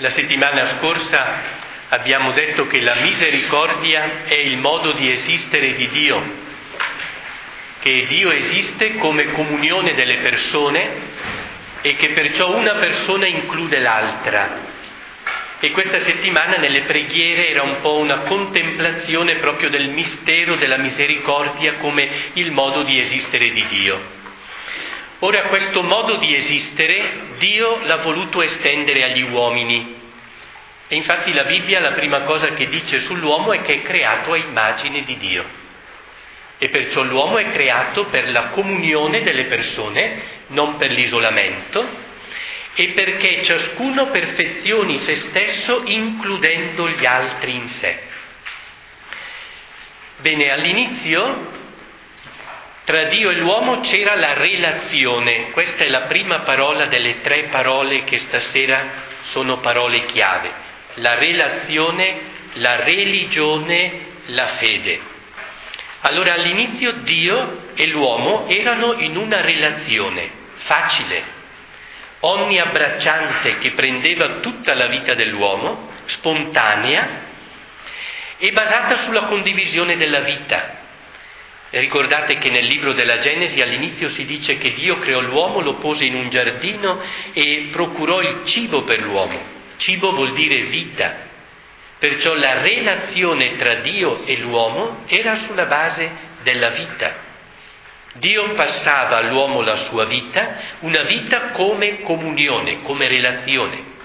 La settimana scorsa abbiamo detto che la misericordia è il modo di esistere di Dio, che Dio esiste come comunione delle persone e che perciò una persona include l'altra e questa settimana nelle preghiere era un po' una contemplazione proprio del mistero della misericordia come il modo di esistere di Dio. Ora questo modo di esistere Dio l'ha voluto estendere agli uomini. E infatti la Bibbia la prima cosa che dice sull'uomo è che è creato a immagine di Dio. E perciò l'uomo è creato per la comunione delle persone, non per l'isolamento, e perché ciascuno perfezioni se stesso includendo gli altri in sé. Bene, all'inizio tra Dio e l'uomo c'era la relazione, questa è la prima parola delle tre parole che stasera sono parole chiave, la relazione, la religione, la fede. Allora all'inizio Dio e l'uomo erano in una relazione facile, onniabbracciante che prendeva tutta la vita dell'uomo, spontanea e basata sulla condivisione della vita. Ricordate che nel libro della Genesi all'inizio si dice che Dio creò l'uomo, lo pose in un giardino e procurò il cibo per l'uomo. Cibo vuol dire vita. Perciò la relazione tra Dio e l'uomo era sulla base della vita. Dio passava all'uomo la sua vita, una vita come comunione, come relazione.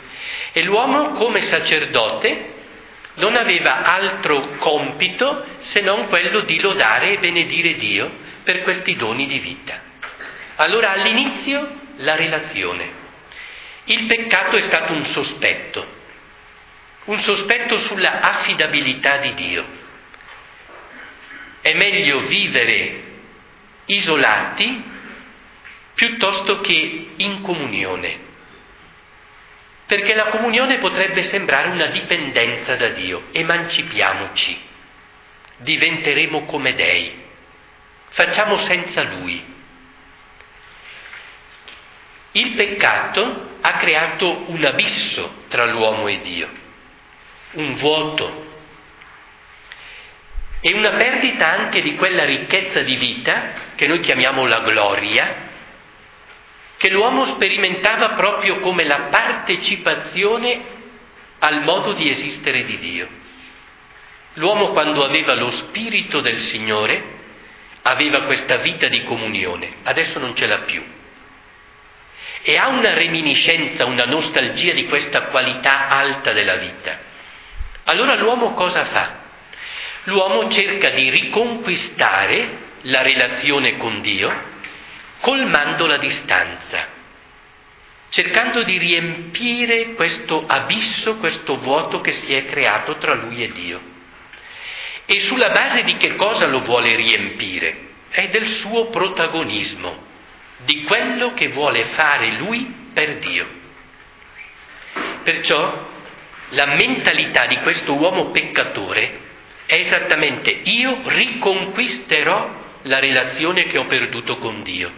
E l'uomo come sacerdote non aveva altro compito se non quello di lodare e benedire Dio per questi doni di vita. Allora all'inizio la relazione. Il peccato è stato un sospetto, un sospetto sulla affidabilità di Dio. È meglio vivere isolati piuttosto che in comunione. Perché la comunione potrebbe sembrare una dipendenza da Dio. Emancipiamoci, diventeremo come dei, facciamo senza Lui. Il peccato ha creato un abisso tra l'uomo e Dio, un vuoto, e una perdita anche di quella ricchezza di vita che noi chiamiamo la gloria, che l'uomo sperimentava proprio come la partecipazione al modo di esistere di Dio. L'uomo quando aveva lo spirito del Signore aveva questa vita di comunione, adesso non ce l'ha più. E ha una reminiscenza, una nostalgia di questa qualità alta della vita. Allora l'uomo cosa fa? L'uomo cerca di riconquistare la relazione con Dio colmando la distanza, cercando di riempire questo abisso, questo vuoto che si è creato tra lui e Dio. E sulla base di che cosa lo vuole riempire? È del suo protagonismo, di quello che vuole fare lui per Dio. Perciò la mentalità di questo uomo peccatore è esattamente io riconquisterò la relazione che ho perduto con Dio.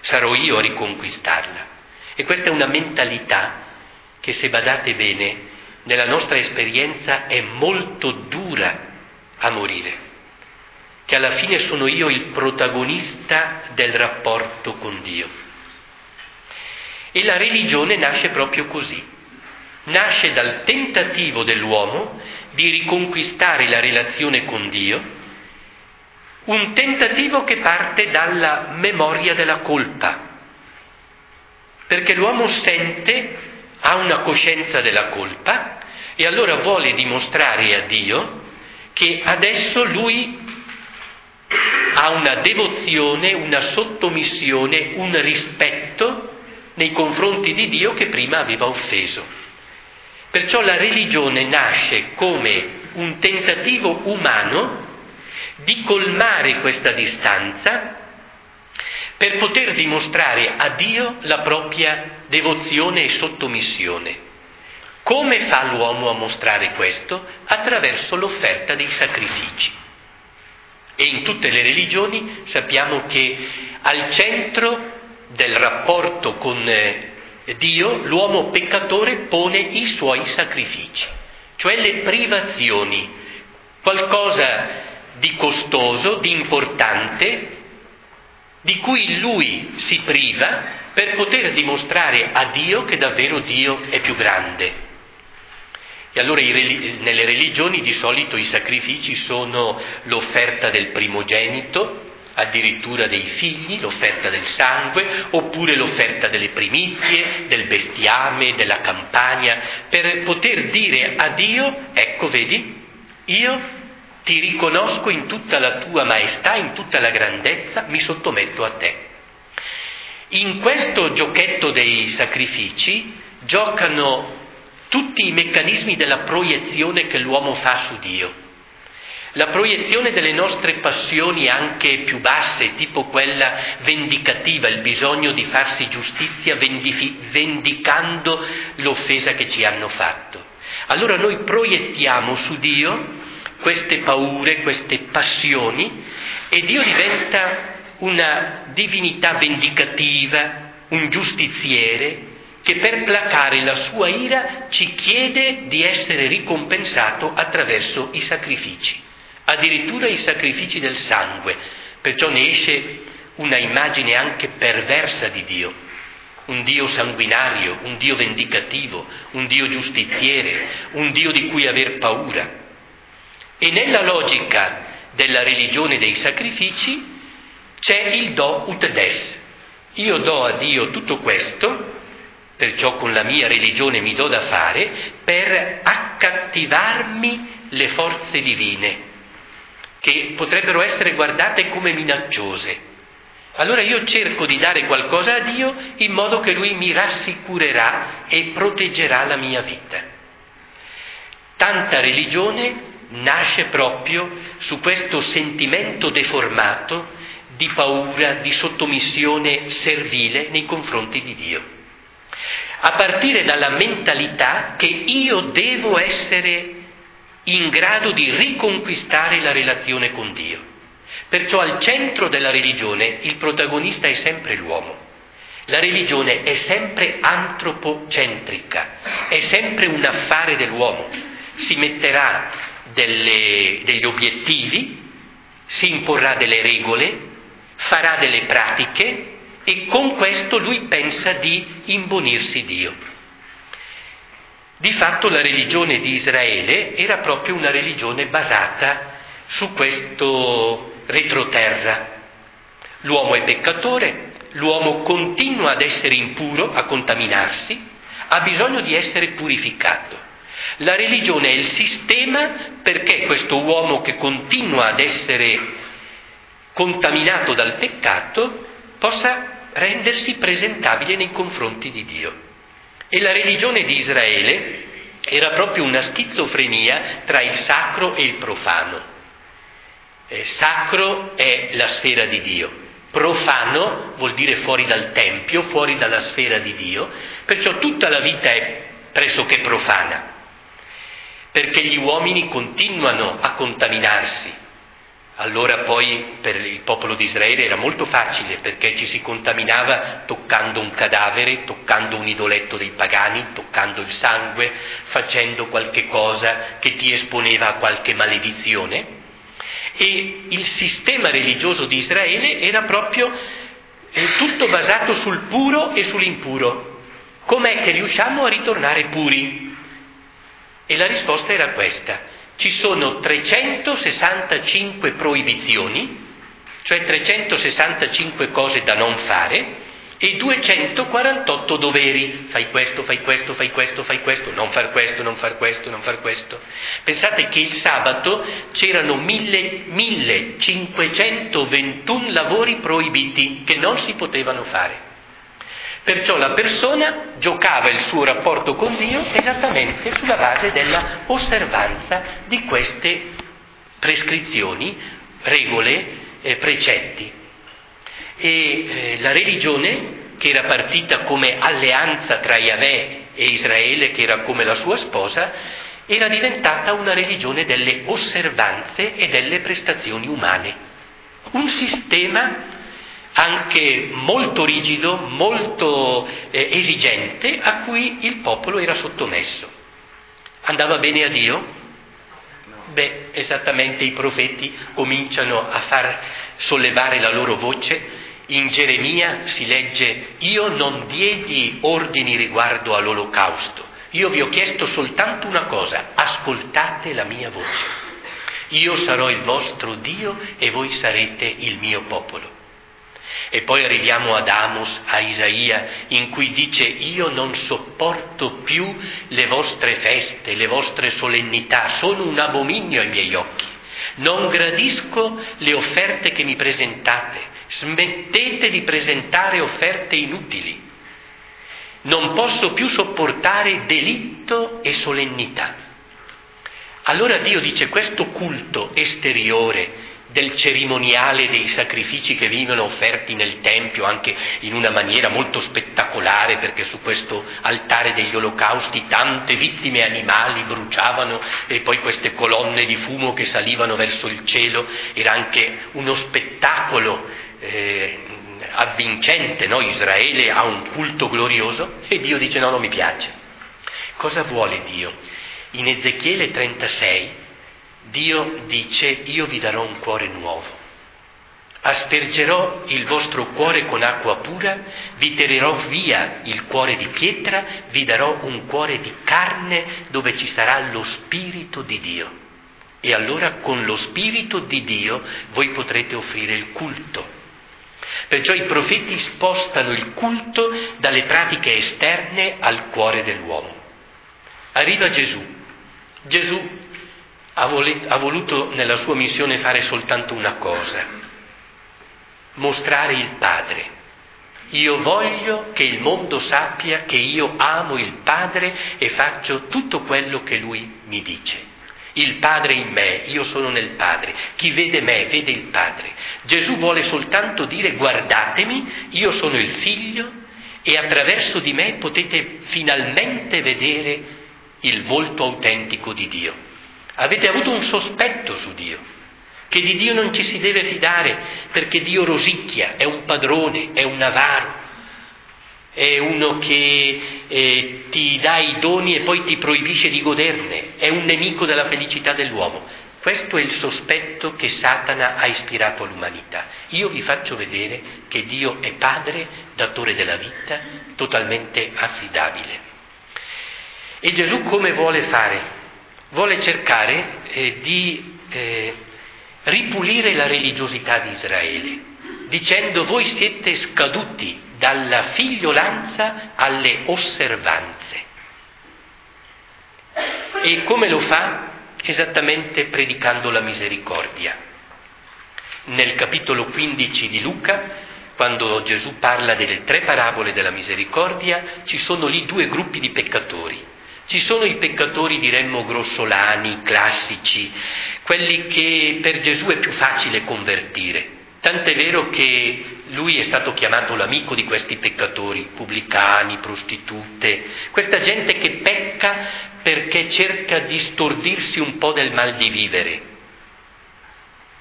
Sarò io a riconquistarla. E questa è una mentalità che, se badate bene, nella nostra esperienza è molto dura a morire. Che alla fine sono io il protagonista del rapporto con Dio. E la religione nasce proprio così nasce dal tentativo dell'uomo di riconquistare la relazione con Dio, un tentativo che parte dalla memoria della colpa, perché l'uomo sente, ha una coscienza della colpa e allora vuole dimostrare a Dio che adesso lui ha una devozione, una sottomissione, un rispetto nei confronti di Dio che prima aveva offeso. Perciò la religione nasce come un tentativo umano di colmare questa distanza per poter dimostrare a Dio la propria devozione e sottomissione. Come fa l'uomo a mostrare questo? Attraverso l'offerta dei sacrifici. E in tutte le religioni sappiamo che al centro del rapporto con eh, Dio l'uomo peccatore pone i suoi sacrifici, cioè le privazioni, qualcosa di costoso, di importante, di cui lui si priva per poter dimostrare a Dio che davvero Dio è più grande. E allora nelle religioni di solito i sacrifici sono l'offerta del primogenito, addirittura dei figli, l'offerta del sangue, oppure l'offerta delle primizie, del bestiame, della campagna, per poter dire a Dio, ecco vedi, io ti riconosco in tutta la tua maestà, in tutta la grandezza, mi sottometto a te. In questo giochetto dei sacrifici giocano tutti i meccanismi della proiezione che l'uomo fa su Dio. La proiezione delle nostre passioni anche più basse, tipo quella vendicativa, il bisogno di farsi giustizia vendicando l'offesa che ci hanno fatto. Allora noi proiettiamo su Dio queste paure, queste passioni e Dio diventa una divinità vendicativa, un giustiziere che per placare la sua ira ci chiede di essere ricompensato attraverso i sacrifici, addirittura i sacrifici del sangue, perciò ne esce una immagine anche perversa di Dio, un Dio sanguinario, un Dio vendicativo, un Dio giustiziere, un Dio di cui aver paura. E nella logica della religione dei sacrifici c'è il do ut des. Io do a Dio tutto questo, perciò con la mia religione mi do da fare, per accattivarmi le forze divine, che potrebbero essere guardate come minacciose. Allora io cerco di dare qualcosa a Dio in modo che Lui mi rassicurerà e proteggerà la mia vita. Tanta religione nasce proprio su questo sentimento deformato di paura, di sottomissione servile nei confronti di Dio. A partire dalla mentalità che io devo essere in grado di riconquistare la relazione con Dio. Perciò al centro della religione il protagonista è sempre l'uomo. La religione è sempre antropocentrica, è sempre un affare dell'uomo. Si metterà delle, degli obiettivi, si imporrà delle regole, farà delle pratiche e con questo lui pensa di imbonirsi Dio. Di fatto la religione di Israele era proprio una religione basata su questo retroterra. L'uomo è peccatore, l'uomo continua ad essere impuro, a contaminarsi, ha bisogno di essere purificato. La religione è il sistema perché questo uomo che continua ad essere contaminato dal peccato possa rendersi presentabile nei confronti di Dio. E la religione di Israele era proprio una schizofrenia tra il sacro e il profano. Eh, sacro è la sfera di Dio, profano vuol dire fuori dal Tempio, fuori dalla sfera di Dio, perciò tutta la vita è pressoché profana perché gli uomini continuano a contaminarsi. Allora poi per il popolo di Israele era molto facile perché ci si contaminava toccando un cadavere, toccando un idoletto dei pagani, toccando il sangue, facendo qualche cosa che ti esponeva a qualche maledizione. E il sistema religioso di Israele era proprio eh, tutto basato sul puro e sull'impuro. Com'è che riusciamo a ritornare puri? E la risposta era questa. Ci sono 365 proibizioni, cioè 365 cose da non fare, e 248 doveri. Fai questo, fai questo, fai questo, fai questo, non far questo, non far questo, non far questo. Pensate che il sabato c'erano 1521 lavori proibiti che non si potevano fare. Perciò la persona giocava il suo rapporto con Dio esattamente sulla base della osservanza di queste prescrizioni, regole, eh, precetti. E eh, la religione, che era partita come alleanza tra Yahweh e Israele, che era come la sua sposa, era diventata una religione delle osservanze e delle prestazioni umane. Un sistema anche molto rigido, molto eh, esigente, a cui il popolo era sottomesso. Andava bene a Dio? Beh, esattamente i profeti cominciano a far sollevare la loro voce. In Geremia si legge, io non diedi ordini riguardo all'olocausto, io vi ho chiesto soltanto una cosa, ascoltate la mia voce. Io sarò il vostro Dio e voi sarete il mio popolo. E poi arriviamo ad Amos, a Isaia, in cui dice io non sopporto più le vostre feste, le vostre solennità, sono un abominio ai miei occhi. Non gradisco le offerte che mi presentate, smettete di presentare offerte inutili. Non posso più sopportare delitto e solennità. Allora Dio dice questo culto esteriore del cerimoniale dei sacrifici che venivano offerti nel Tempio anche in una maniera molto spettacolare perché su questo altare degli olocausti tante vittime animali bruciavano e poi queste colonne di fumo che salivano verso il cielo era anche uno spettacolo eh, avvincente, no? Israele ha un culto glorioso e Dio dice no, non mi piace. Cosa vuole Dio? In Ezechiele 36 Dio dice io vi darò un cuore nuovo. Aspergerò il vostro cuore con acqua pura, vi tirerò via il cuore di pietra, vi darò un cuore di carne dove ci sarà lo Spirito di Dio. E allora con lo Spirito di Dio voi potrete offrire il culto. Perciò i profeti spostano il culto dalle pratiche esterne al cuore dell'uomo. Arriva Gesù. Gesù ha, voluto nella sua missione fare soltanto una cosa, mostrare il Padre. Io voglio che il mondo sappia che io amo il Padre e faccio tutto quello che Lui mi dice. Il Padre in me, io sono nel Padre. Chi vede me vede il Padre. Gesù vuole soltanto dire guardatemi, io sono il Figlio e attraverso di me potete finalmente vedere il volto autentico di Dio. Avete avuto un sospetto su Dio, che di Dio non ci si deve fidare perché Dio rosicchia, è un padrone, è un avaro, è uno che eh, ti dà i doni e poi ti proibisce di goderne, è un nemico della felicità dell'uomo. Questo è il sospetto che Satana ha ispirato all'umanità. Io vi faccio vedere che Dio è padre, datore della vita, totalmente affidabile. E Gesù come vuole fare? Vuole cercare eh, di eh, ripulire la religiosità di Israele, dicendo voi siete scaduti dalla figliolanza alle osservanze. E come lo fa? Esattamente predicando la misericordia. Nel capitolo 15 di Luca, quando Gesù parla delle tre parabole della misericordia, ci sono lì due gruppi di peccatori ci sono i peccatori, diremmo, grossolani, classici, quelli che per Gesù è più facile convertire. Tant'è vero che lui è stato chiamato l'amico di questi peccatori, pubblicani, prostitute, questa gente che pecca perché cerca di stordirsi un po' del mal di vivere,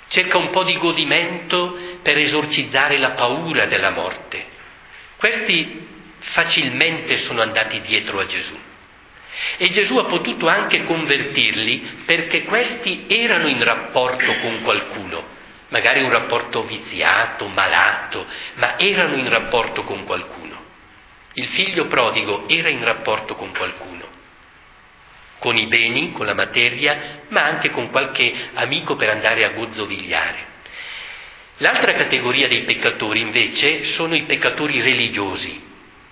cerca un po' di godimento per esorcizzare la paura della morte. Questi facilmente sono andati dietro a Gesù. E Gesù ha potuto anche convertirli perché questi erano in rapporto con qualcuno, magari un rapporto viziato, malato, ma erano in rapporto con qualcuno. Il figlio prodigo era in rapporto con qualcuno, con i beni, con la materia, ma anche con qualche amico per andare a gozzovigliare. L'altra categoria dei peccatori invece sono i peccatori religiosi,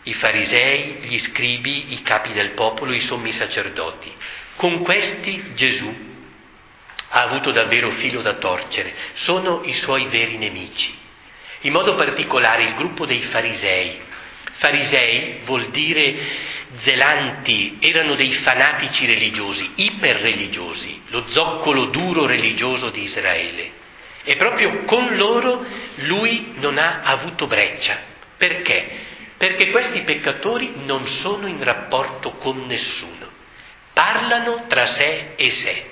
i farisei, gli scribi, i capi del popolo, i sommi sacerdoti. Con questi Gesù ha avuto davvero filo da torcere, sono i suoi veri nemici. In modo particolare il gruppo dei farisei. Farisei vuol dire zelanti, erano dei fanatici religiosi, iperreligiosi, lo zoccolo duro religioso di Israele. E proprio con loro lui non ha avuto breccia. Perché? Perché questi peccatori non sono in rapporto con nessuno, parlano tra sé e sé.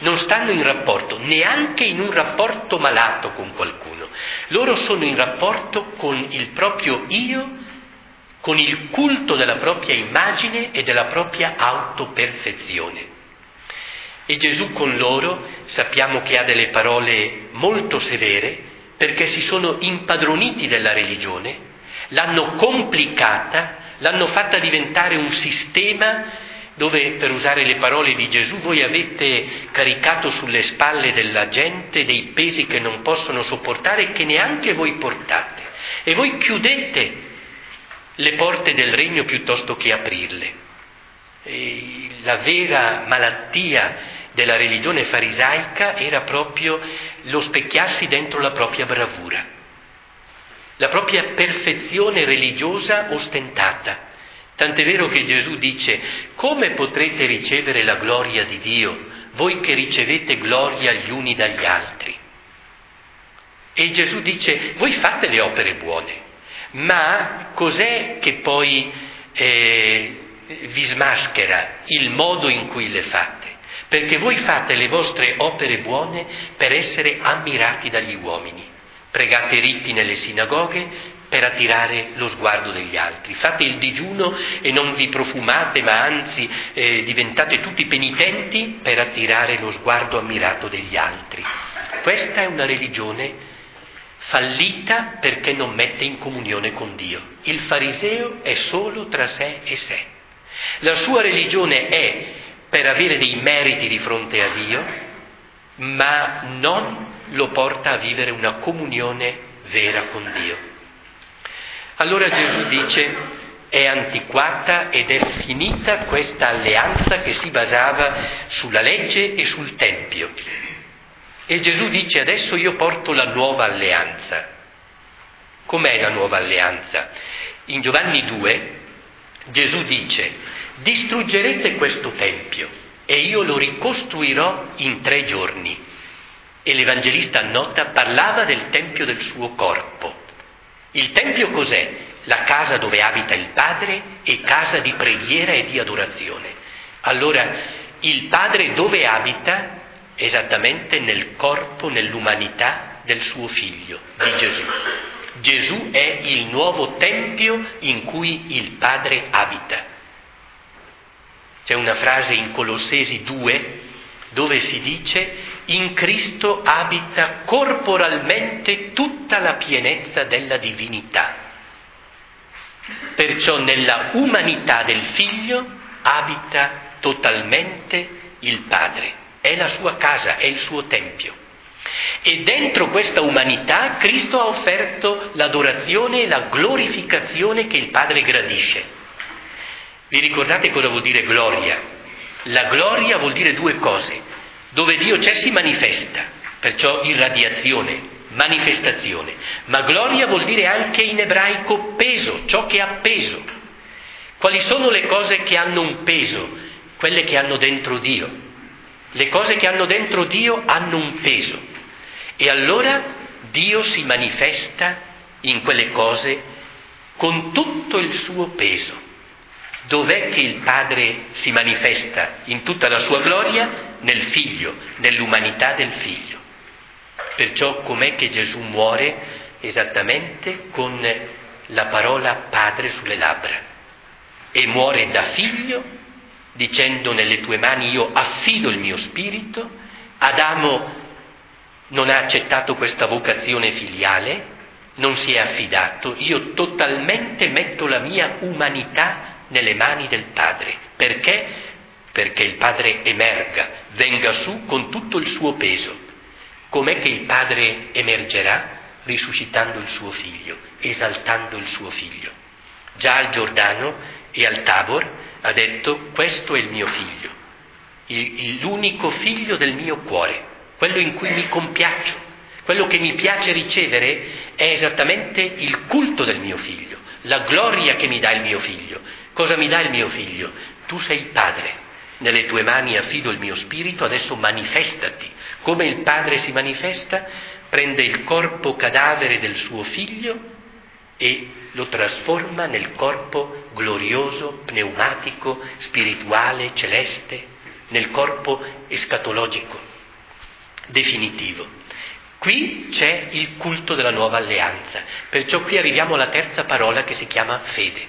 non stanno in rapporto, neanche in un rapporto malato con qualcuno. Loro sono in rapporto con il proprio io, con il culto della propria immagine e della propria autoperfezione. E Gesù con loro sappiamo che ha delle parole molto severe perché si sono impadroniti della religione, l'hanno complicata, l'hanno fatta diventare un sistema dove, per usare le parole di Gesù, voi avete caricato sulle spalle della gente dei pesi che non possono sopportare e che neanche voi portate. E voi chiudete le porte del regno piuttosto che aprirle. E la vera malattia della religione farisaica era proprio lo specchiarsi dentro la propria bravura, la propria perfezione religiosa ostentata Tant'è vero che Gesù dice, come potrete ricevere la gloria di Dio, voi che ricevete gloria gli uni dagli altri? E Gesù dice, voi fate le opere buone, ma cos'è che poi eh, vi smaschera il modo in cui le fate? Perché voi fate le vostre opere buone per essere ammirati dagli uomini. Pregate ritti nelle sinagoghe, per attirare lo sguardo degli altri. Fate il digiuno e non vi profumate, ma anzi eh, diventate tutti penitenti per attirare lo sguardo ammirato degli altri. Questa è una religione fallita perché non mette in comunione con Dio. Il fariseo è solo tra sé e sé. La sua religione è per avere dei meriti di fronte a Dio, ma non lo porta a vivere una comunione vera con Dio. Allora Gesù dice è antiquata ed è finita questa alleanza che si basava sulla legge e sul Tempio. E Gesù dice adesso io porto la nuova alleanza. Com'è la nuova alleanza? In Giovanni 2 Gesù dice distruggerete questo Tempio e io lo ricostruirò in tre giorni. E l'Evangelista annota parlava del Tempio del suo corpo. Il Tempio cos'è? La casa dove abita il Padre e casa di preghiera e di adorazione. Allora, il Padre dove abita? Esattamente nel corpo, nell'umanità del suo figlio, di Gesù. Gesù è il nuovo Tempio in cui il Padre abita. C'è una frase in Colossesi 2 dove si dice in Cristo abita corporalmente tutta la pienezza della divinità. Perciò nella umanità del figlio abita totalmente il Padre, è la sua casa, è il suo tempio. E dentro questa umanità Cristo ha offerto l'adorazione e la glorificazione che il Padre gradisce. Vi ricordate cosa vuol dire gloria? La gloria vuol dire due cose. Dove Dio c'è si manifesta, perciò irradiazione, manifestazione. Ma gloria vuol dire anche in ebraico peso, ciò che ha peso. Quali sono le cose che hanno un peso? Quelle che hanno dentro Dio. Le cose che hanno dentro Dio hanno un peso. E allora Dio si manifesta in quelle cose con tutto il suo peso. Dov'è che il Padre si manifesta in tutta la sua gloria? Nel Figlio, nell'umanità del Figlio. Perciò com'è che Gesù muore? Esattamente con la parola Padre sulle labbra. E muore da figlio, dicendo nelle tue mani io affido il mio spirito. Adamo non ha accettato questa vocazione filiale, non si è affidato, io totalmente metto la mia umanità nelle mani del Padre. Perché? Perché il Padre emerga, venga su con tutto il suo peso. Com'è che il Padre emergerà? Risuscitando il suo figlio, esaltando il suo figlio. Già al Giordano e al Tabor ha detto questo è il mio figlio, l'unico figlio del mio cuore, quello in cui mi compiaccio. Quello che mi piace ricevere è esattamente il culto del mio figlio, la gloria che mi dà il mio figlio. Cosa mi dà il mio figlio? Tu sei padre. Nelle tue mani affido il mio spirito, adesso manifestati. Come il padre si manifesta? Prende il corpo cadavere del suo figlio e lo trasforma nel corpo glorioso, pneumatico, spirituale, celeste, nel corpo escatologico. definitivo. Qui c'è il culto della nuova alleanza, perciò qui arriviamo alla terza parola che si chiama fede,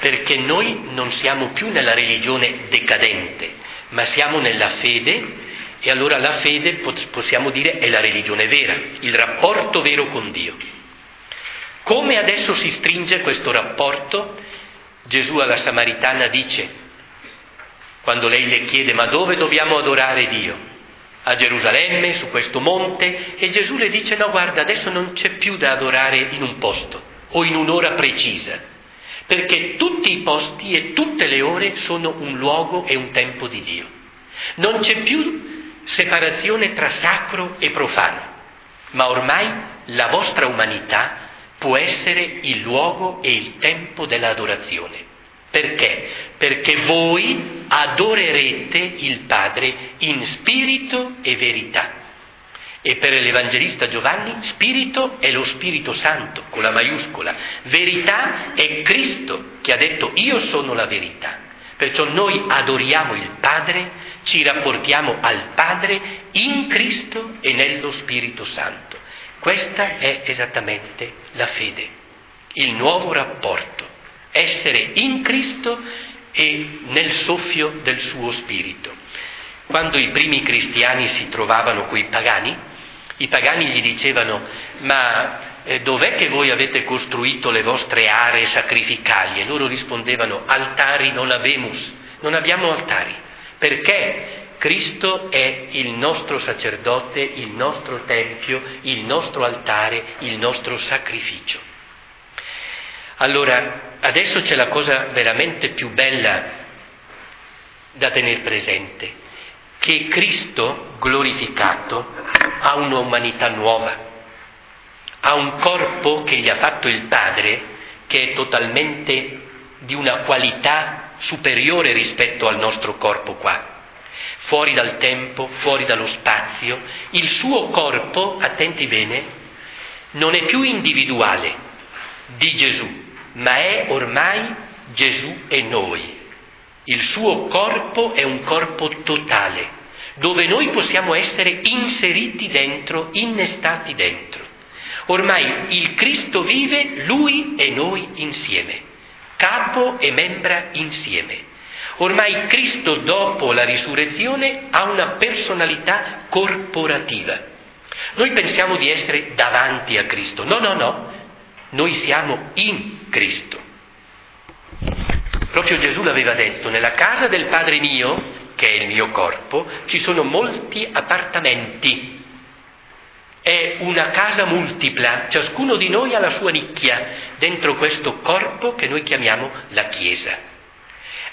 perché noi non siamo più nella religione decadente, ma siamo nella fede e allora la fede possiamo dire è la religione vera, il rapporto vero con Dio. Come adesso si stringe questo rapporto? Gesù alla Samaritana dice, quando lei le chiede ma dove dobbiamo adorare Dio? A Gerusalemme, su questo monte, e Gesù le dice no guarda, adesso non c'è più da adorare in un posto o in un'ora precisa, perché tutti i posti e tutte le ore sono un luogo e un tempo di Dio. Non c'è più separazione tra sacro e profano, ma ormai la vostra umanità può essere il luogo e il tempo dell'adorazione. Perché? Perché voi adorerete il Padre in spirito e verità. E per l'Evangelista Giovanni spirito è lo Spirito Santo, con la maiuscola. Verità è Cristo che ha detto io sono la verità. Perciò noi adoriamo il Padre, ci rapportiamo al Padre in Cristo e nello Spirito Santo. Questa è esattamente la fede, il nuovo rapporto, essere in Cristo e nel soffio del suo Spirito. Quando i primi cristiani si trovavano coi pagani, i pagani gli dicevano ma eh, dov'è che voi avete costruito le vostre aree sacrificali? E loro rispondevano, altari non abemus, non abbiamo altari, perché Cristo è il nostro sacerdote, il nostro tempio, il nostro altare, il nostro sacrificio. Allora, adesso c'è la cosa veramente più bella da tenere presente, che Cristo glorificato ha un'umanità nuova ha un corpo che gli ha fatto il Padre, che è totalmente di una qualità superiore rispetto al nostro corpo qua. Fuori dal tempo, fuori dallo spazio, il suo corpo, attenti bene, non è più individuale di Gesù, ma è ormai Gesù e noi. Il suo corpo è un corpo totale, dove noi possiamo essere inseriti dentro, innestati dentro. Ormai il Cristo vive, lui e noi insieme, capo e membra insieme. Ormai Cristo dopo la risurrezione ha una personalità corporativa. Noi pensiamo di essere davanti a Cristo. No, no, no. Noi siamo in Cristo. Proprio Gesù l'aveva detto, nella casa del Padre mio, che è il mio corpo, ci sono molti appartamenti è una casa multipla, ciascuno di noi ha la sua nicchia dentro questo corpo che noi chiamiamo la Chiesa.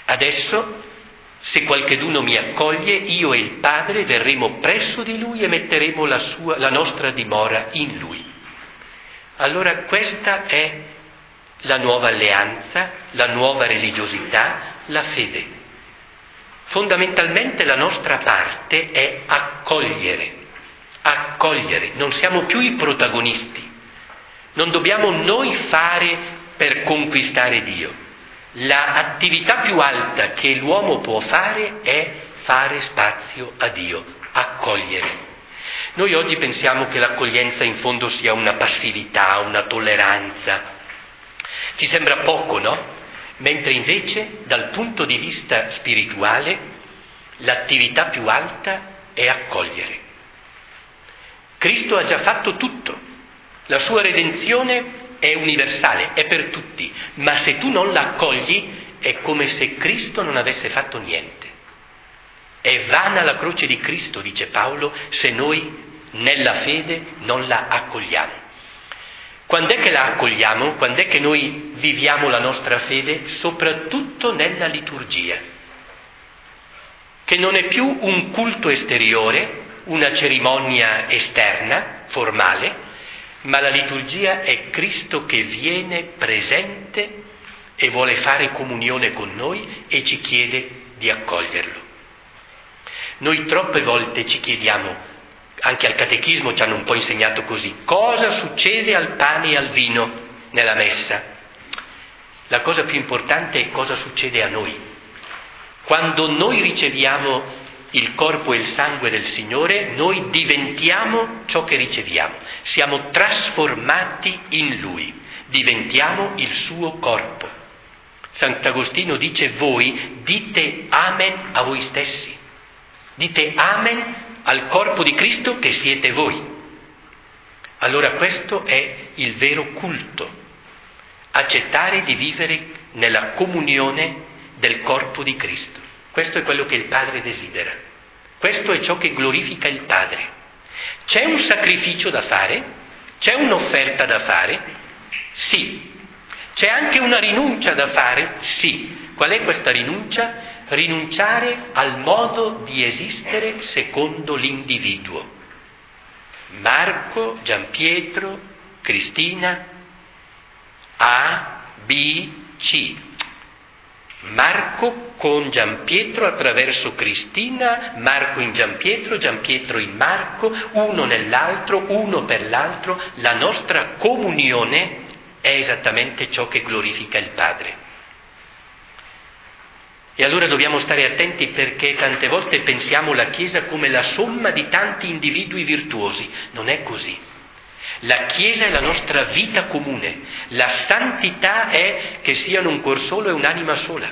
Adesso, se qualcheduno mi accoglie, io e il Padre verremo presso di lui e metteremo la, sua, la nostra dimora in lui. Allora questa è la nuova alleanza, la nuova religiosità, la fede. Fondamentalmente la nostra parte è accogliere accogliere, non siamo più i protagonisti, non dobbiamo noi fare per conquistare Dio. L'attività più alta che l'uomo può fare è fare spazio a Dio, accogliere. Noi oggi pensiamo che l'accoglienza in fondo sia una passività, una tolleranza. Ci sembra poco, no? Mentre invece dal punto di vista spirituale l'attività più alta è accogliere. Cristo ha già fatto tutto, la sua redenzione è universale, è per tutti, ma se tu non la accogli è come se Cristo non avesse fatto niente. È vana la croce di Cristo, dice Paolo, se noi nella fede non la accogliamo. Quando è che la accogliamo? Quando è che noi viviamo la nostra fede? Soprattutto nella liturgia, che non è più un culto esteriore, una cerimonia esterna, formale, ma la liturgia è Cristo che viene presente e vuole fare comunione con noi e ci chiede di accoglierlo. Noi troppe volte ci chiediamo, anche al catechismo ci hanno un po' insegnato così, cosa succede al pane e al vino nella messa? La cosa più importante è cosa succede a noi. Quando noi riceviamo il corpo e il sangue del Signore, noi diventiamo ciò che riceviamo, siamo trasformati in Lui, diventiamo il suo corpo. Sant'Agostino dice voi dite amen a voi stessi, dite amen al corpo di Cristo che siete voi. Allora questo è il vero culto, accettare di vivere nella comunione del corpo di Cristo. Questo è quello che il Padre desidera. Questo è ciò che glorifica il Padre. C'è un sacrificio da fare? C'è un'offerta da fare? Sì. C'è anche una rinuncia da fare? Sì. Qual è questa rinuncia? Rinunciare al modo di esistere secondo l'individuo. Marco, Giampietro, Cristina, A, B, C. Marco con Giampietro attraverso Cristina, Marco in Giampietro, Giampietro in Marco, uno nell'altro, uno per l'altro, la nostra comunione è esattamente ciò che glorifica il Padre. E allora dobbiamo stare attenti perché tante volte pensiamo la Chiesa come la somma di tanti individui virtuosi. Non è così. La Chiesa è la nostra vita comune. La santità è che siano un cuor solo e un'anima sola.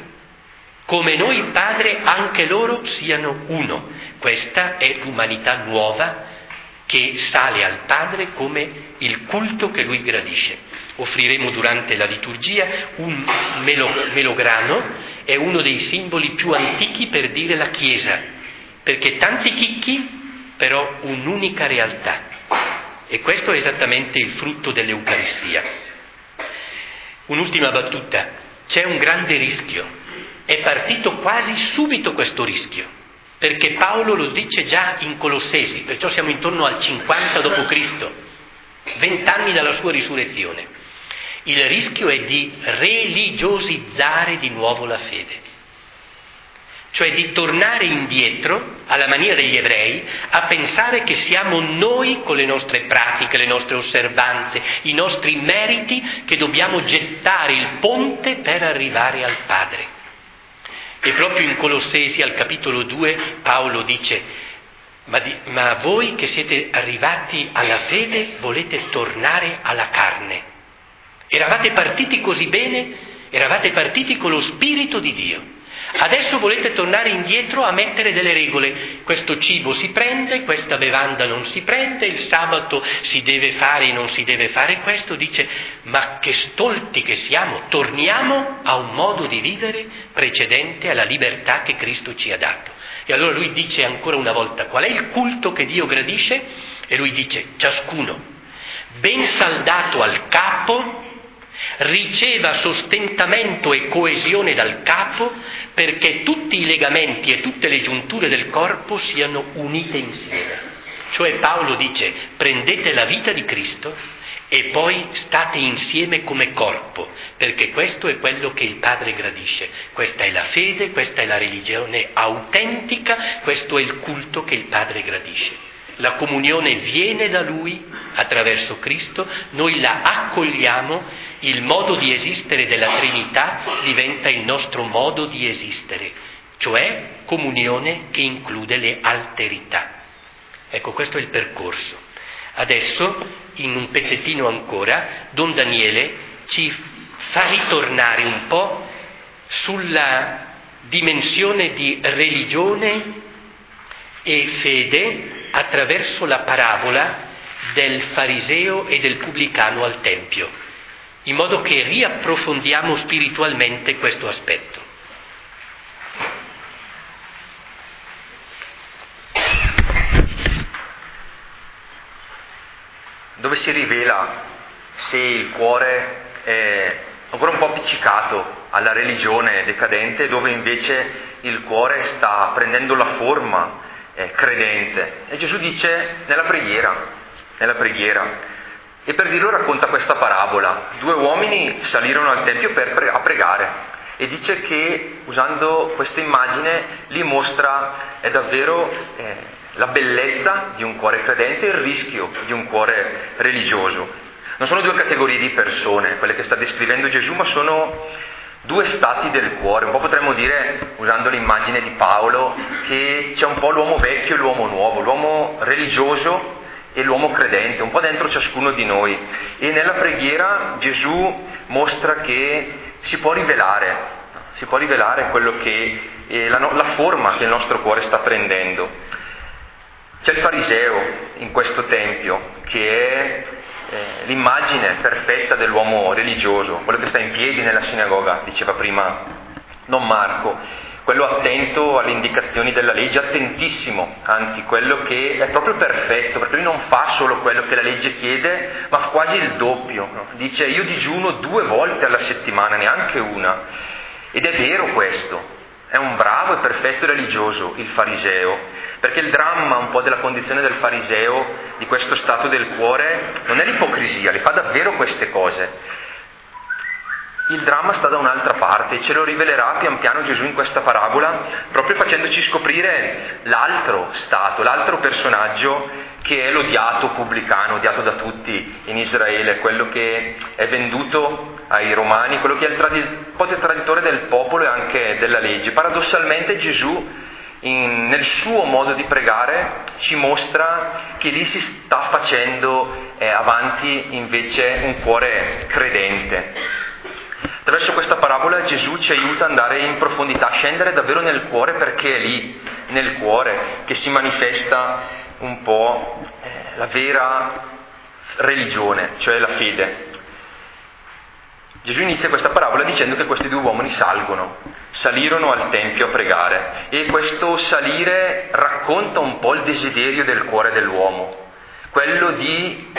Come noi, Padre, anche loro siano uno. Questa è l'umanità nuova che sale al Padre come il culto che lui gradisce. Offriremo durante la liturgia un melograno, è uno dei simboli più antichi per dire la Chiesa, perché tanti chicchi, però un'unica realtà. E questo è esattamente il frutto dell'Eucaristia. Un'ultima battuta, c'è un grande rischio, è partito quasi subito questo rischio perché Paolo lo dice già in Colossesi, perciò siamo intorno al 50 d.C., vent'anni dalla sua risurrezione. Il rischio è di religiosizzare di nuovo la fede, cioè di tornare indietro alla maniera degli ebrei a pensare che siamo noi con le nostre pratiche, le nostre osservanze, i nostri meriti che dobbiamo gettare il ponte per arrivare al Padre. E proprio in Colossesi al capitolo 2 Paolo dice, ma, di, ma voi che siete arrivati alla fede volete tornare alla carne. Eravate partiti così bene, eravate partiti con lo Spirito di Dio. Adesso volete tornare indietro a mettere delle regole. Questo cibo si prende, questa bevanda non si prende, il sabato si deve fare e non si deve fare questo. Dice, ma che stolti che siamo, torniamo a un modo di vivere precedente alla libertà che Cristo ci ha dato. E allora lui dice ancora una volta qual è il culto che Dio gradisce? E lui dice, ciascuno, ben saldato al capo, riceva sostentamento e coesione dal capo perché tutti i legamenti e tutte le giunture del corpo siano unite insieme. Cioè Paolo dice prendete la vita di Cristo e poi state insieme come corpo, perché questo è quello che il Padre gradisce. Questa è la fede, questa è la religione autentica, questo è il culto che il Padre gradisce la comunione viene da Lui attraverso Cristo, noi la accogliamo, il modo di esistere della Trinità diventa il nostro modo di esistere, cioè comunione che include le alterità. Ecco, questo è il percorso. Adesso, in un pezzettino ancora, Don Daniele ci fa ritornare un po' sulla dimensione di religione e fede attraverso la parabola del fariseo e del pubblicano al Tempio, in modo che riapprofondiamo spiritualmente questo aspetto. Dove si rivela se il cuore è ancora un po' appiccicato alla religione decadente, dove invece il cuore sta prendendo la forma eh, credente. E Gesù dice nella preghiera, nella preghiera. E per dirlo racconta questa parabola. Due uomini salirono al Tempio pre- a pregare e dice che usando questa immagine li mostra è davvero eh, la bellezza di un cuore credente e il rischio di un cuore religioso. Non sono due categorie di persone, quelle che sta descrivendo Gesù, ma sono due stati del cuore, un po' potremmo dire, usando l'immagine di Paolo, che c'è un po' l'uomo vecchio e l'uomo nuovo, l'uomo religioso e l'uomo credente, un po' dentro ciascuno di noi. E nella preghiera Gesù mostra che si può rivelare, si può rivelare quello che è la, la forma che il nostro cuore sta prendendo. C'è il fariseo in questo tempio che è eh, l'immagine perfetta dell'uomo religioso, quello che sta in piedi nella sinagoga, diceva prima Don Marco, quello attento alle indicazioni della legge, attentissimo, anzi quello che è proprio perfetto, perché lui non fa solo quello che la legge chiede, ma quasi il doppio. No? Dice io digiuno due volte alla settimana, neanche una. Ed è vero questo, è un bravo e perfetto religioso il fariseo, perché il dramma un po' della condizione del fariseo, di questo stato del cuore, non è l'ipocrisia, le fa davvero queste cose. Il dramma sta da un'altra parte e ce lo rivelerà pian piano Gesù in questa parabola, proprio facendoci scoprire l'altro stato, l'altro personaggio che è l'odiato pubblicano, odiato da tutti in Israele, quello che è venduto ai romani, quello che è il tradi- traditore del popolo e anche della legge. Paradossalmente Gesù in, nel suo modo di pregare ci mostra che lì si sta facendo eh, avanti invece un cuore credente. Attraverso questa parabola Gesù ci aiuta ad andare in profondità, a scendere davvero nel cuore perché è lì, nel cuore, che si manifesta un po' eh, la vera religione, cioè la fede. Gesù inizia questa parabola dicendo che questi due uomini salgono, salirono al Tempio a pregare e questo salire racconta un po' il desiderio del cuore dell'uomo, quello di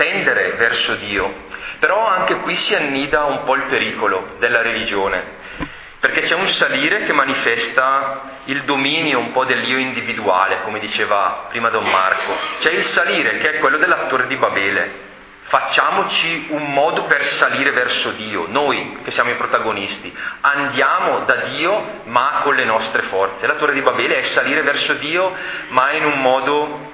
tendere verso Dio. Però anche qui si annida un po' il pericolo della religione, perché c'è un salire che manifesta il dominio un po' dell'io individuale, come diceva prima Don Marco. C'è il salire che è quello dell'attore di Babele. Facciamoci un modo per salire verso Dio, noi che siamo i protagonisti. Andiamo da Dio ma con le nostre forze. L'attore di Babele è salire verso Dio ma in un modo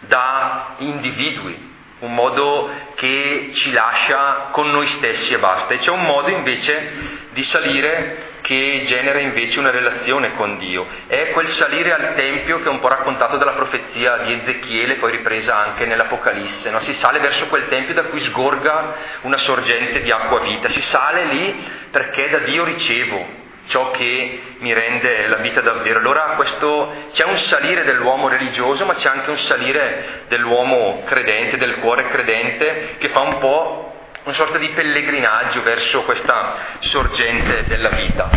da individui, un modo che ci lascia con noi stessi e basta. E c'è un modo invece di salire che genera invece una relazione con Dio. È quel salire al Tempio che è un po' raccontato dalla profezia di Ezechiele, poi ripresa anche nell'Apocalisse. No? Si sale verso quel Tempio da cui sgorga una sorgente di acqua vita. Si sale lì perché da Dio ricevo ciò che mi rende la vita davvero. Allora questo, c'è un salire dell'uomo religioso, ma c'è anche un salire dell'uomo credente, del cuore credente, che fa un po' una sorta di pellegrinaggio verso questa sorgente della vita.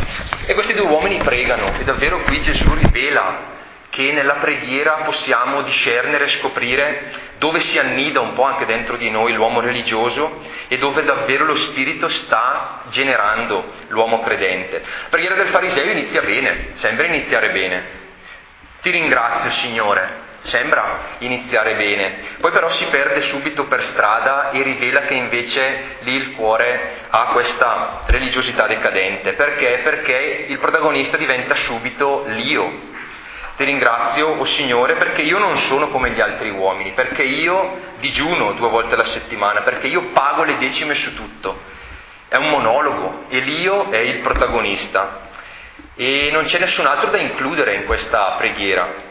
E questi due uomini pregano e davvero qui Gesù rivela che nella preghiera possiamo discernere e scoprire dove si annida un po' anche dentro di noi l'uomo religioso e dove davvero lo Spirito sta generando l'uomo credente. La preghiera del fariseo inizia bene, sembra iniziare bene. Ti ringrazio Signore Sembra iniziare bene, poi però si perde subito per strada e rivela che invece lì il cuore ha questa religiosità decadente. Perché? Perché il protagonista diventa subito l'io. Ti ringrazio, o oh Signore, perché io non sono come gli altri uomini, perché io digiuno due volte alla settimana, perché io pago le decime su tutto. È un monologo e l'io è il protagonista. E non c'è nessun altro da includere in questa preghiera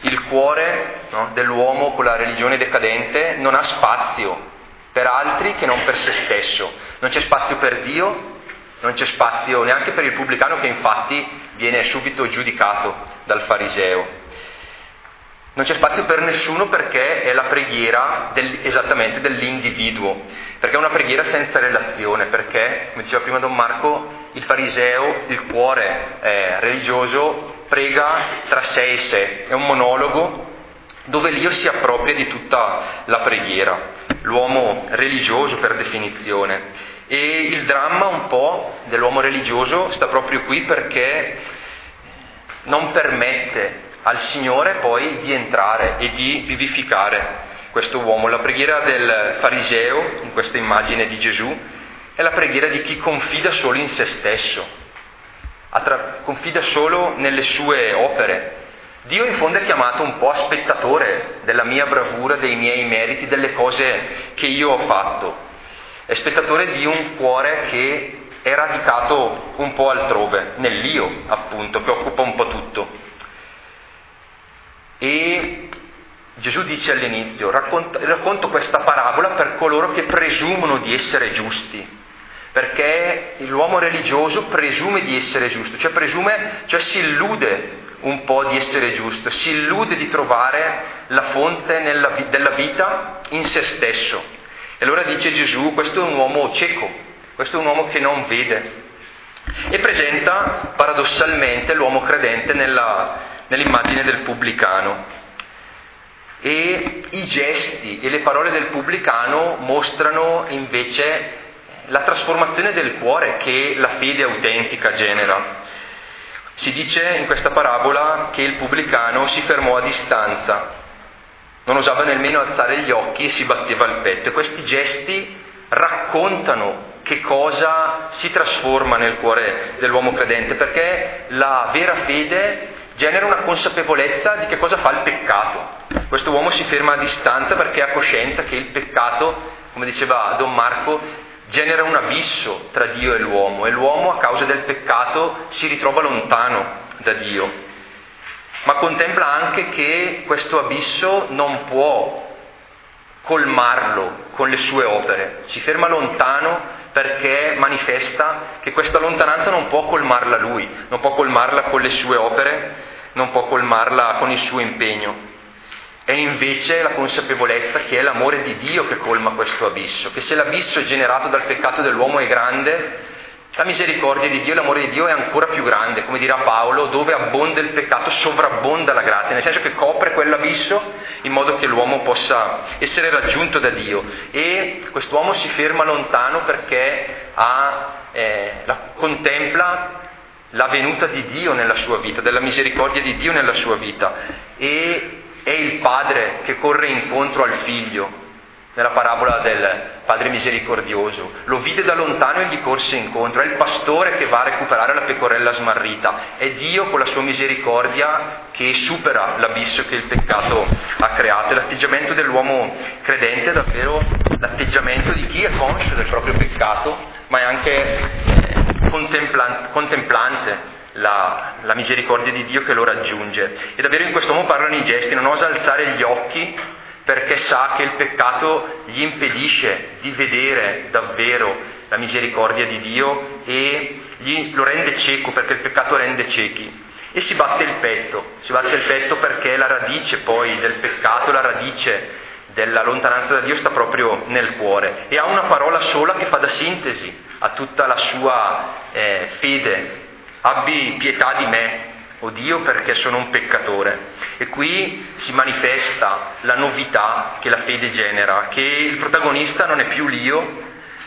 il cuore no, dell'uomo con la religione decadente non ha spazio per altri che non per se stesso. Non c'è spazio per Dio, non c'è spazio neanche per il pubblicano che infatti viene subito giudicato dal fariseo. Non c'è spazio per nessuno perché è la preghiera del, esattamente dell'individuo, perché è una preghiera senza relazione, perché, come diceva prima Don Marco, il fariseo, il cuore eh, religioso, prega tra sé e sé, è un monologo dove l'io si appropria di tutta la preghiera, l'uomo religioso per definizione. E il dramma un po' dell'uomo religioso sta proprio qui perché non permette al Signore poi di entrare e di vivificare questo uomo. La preghiera del fariseo, in questa immagine di Gesù, è la preghiera di chi confida solo in se stesso, attra- confida solo nelle sue opere. Dio in fondo è chiamato un po' a spettatore della mia bravura, dei miei meriti, delle cose che io ho fatto. È spettatore di un cuore che è radicato un po' altrove, nell'io appunto, che occupa un po' tutto. E Gesù dice all'inizio, racconto, racconto questa parabola per coloro che presumono di essere giusti, perché l'uomo religioso presume di essere giusto, cioè presume, cioè si illude un po' di essere giusto, si illude di trovare la fonte nella, della vita in se stesso. E allora dice Gesù, questo è un uomo cieco, questo è un uomo che non vede. E presenta paradossalmente l'uomo credente nella, nell'immagine del pubblicano. E i gesti e le parole del pubblicano mostrano invece la trasformazione del cuore che la fede autentica genera. Si dice in questa parabola che il pubblicano si fermò a distanza, non osava nemmeno alzare gli occhi e si batteva il petto. E questi gesti raccontano che cosa si trasforma nel cuore dell'uomo credente, perché la vera fede genera una consapevolezza di che cosa fa il peccato. Questo uomo si ferma a distanza perché ha coscienza che il peccato, come diceva Don Marco, genera un abisso tra Dio e l'uomo e l'uomo a causa del peccato si ritrova lontano da Dio. Ma contempla anche che questo abisso non può colmarlo con le sue opere, si ferma lontano perché manifesta che questa lontananza non può colmarla lui, non può colmarla con le sue opere, non può colmarla con il suo impegno. È invece la consapevolezza che è l'amore di Dio che colma questo abisso, che se l'abisso generato dal peccato dell'uomo è grande, la misericordia di Dio, l'amore di Dio è ancora più grande, come dirà Paolo, dove abbonda il peccato, sovrabbonda la grazia, nel senso che copre quell'abisso in modo che l'uomo possa essere raggiunto da Dio. E quest'uomo si ferma lontano perché ha, eh, la, contempla la venuta di Dio nella sua vita, della misericordia di Dio nella sua vita. E è il padre che corre incontro al figlio, nella parabola del padre misericordioso. Lo vide da lontano e gli corse incontro. È il pastore che va a recuperare la pecorella smarrita. È Dio con la sua misericordia che supera l'abisso che il peccato ha creato. L'atteggiamento dell'uomo credente è davvero l'atteggiamento di chi è conscio del proprio peccato, ma è anche eh, contemplante, contemplante la, la, misericordia di Dio che lo raggiunge. E davvero in questo modo parlano i gesti, non osa alzare gli occhi perché sa che il peccato gli impedisce di vedere davvero la misericordia di Dio e gli, lo rende cieco perché il peccato rende ciechi. E si batte il petto, si batte il petto perché la radice poi del peccato, la radice della lontananza da Dio sta proprio nel cuore. E ha una parola sola che fa da sintesi a tutta la sua eh, fede. Abbi pietà di me, o oh Dio, perché sono un peccatore. E qui si manifesta la novità che la fede genera, che il protagonista non è più l'io,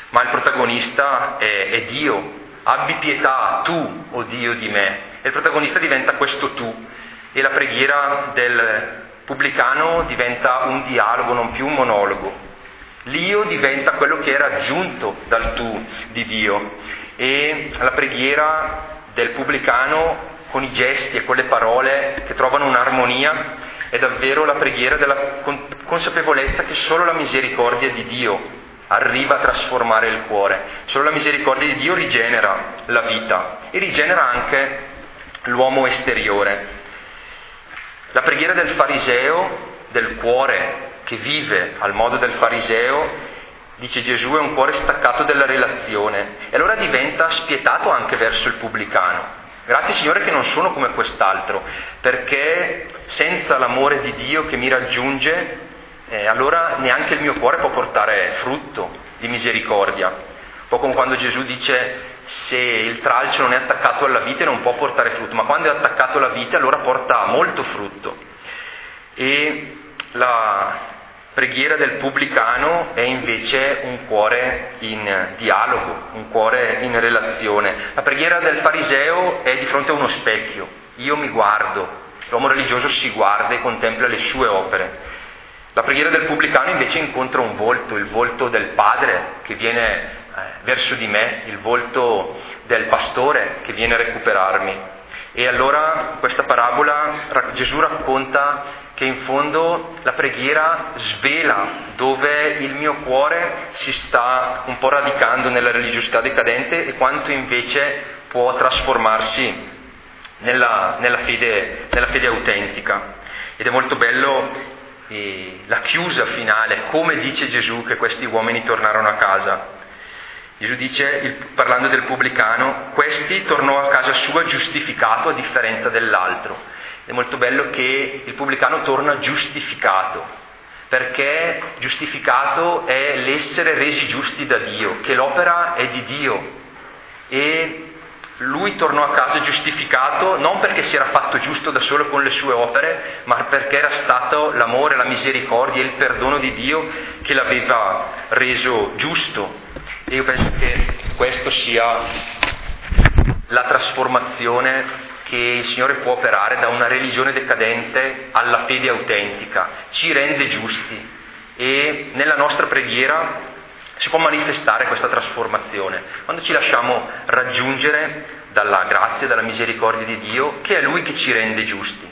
ma il protagonista è, è Dio. Abbi pietà tu, o oh Dio, di me. E il protagonista diventa questo tu. E la preghiera del pubblicano diventa un dialogo, non più un monologo. L'io diventa quello che è raggiunto dal tu di Dio e la preghiera del pubblicano con i gesti e con le parole che trovano un'armonia è davvero la preghiera della consapevolezza che solo la misericordia di Dio arriva a trasformare il cuore, solo la misericordia di Dio rigenera la vita e rigenera anche l'uomo esteriore. La preghiera del fariseo, del cuore che vive al modo del fariseo, dice Gesù, è un cuore staccato dalla relazione e allora diventa spietato anche verso il pubblicano. Grazie Signore che non sono come quest'altro, perché senza l'amore di Dio che mi raggiunge, eh, allora neanche il mio cuore può portare frutto di misericordia. Un po' come quando Gesù dice se il tralcio non è attaccato alla vite non può portare frutto, ma quando è attaccato alla vite allora porta molto frutto. E la, preghiera del pubblicano è invece un cuore in dialogo, un cuore in relazione. La preghiera del fariseo è di fronte a uno specchio. Io mi guardo, l'uomo religioso si guarda e contempla le sue opere. La preghiera del pubblicano invece incontra un volto, il volto del padre che viene eh, verso di me, il volto del pastore che viene a recuperarmi. E allora questa parabola Gesù racconta che in fondo la preghiera svela dove il mio cuore si sta un po' radicando nella religiosità decadente e quanto invece può trasformarsi nella, nella, fede, nella fede, autentica. Ed è molto bello eh, la chiusa finale, come dice Gesù che questi uomini tornarono a casa. Gesù dice, parlando del pubblicano, questi tornò a casa sua giustificato a differenza dell'altro. È molto bello che il pubblicano torna giustificato, perché giustificato è l'essere resi giusti da Dio, che l'opera è di Dio. E lui tornò a casa giustificato non perché si era fatto giusto da solo con le sue opere, ma perché era stato l'amore, la misericordia e il perdono di Dio che l'aveva reso giusto. E io penso che questo sia la trasformazione che il Signore può operare da una religione decadente alla fede autentica, ci rende giusti. E nella nostra preghiera si può manifestare questa trasformazione. Quando ci lasciamo raggiungere dalla grazia dalla misericordia di Dio, che è Lui che ci rende giusti.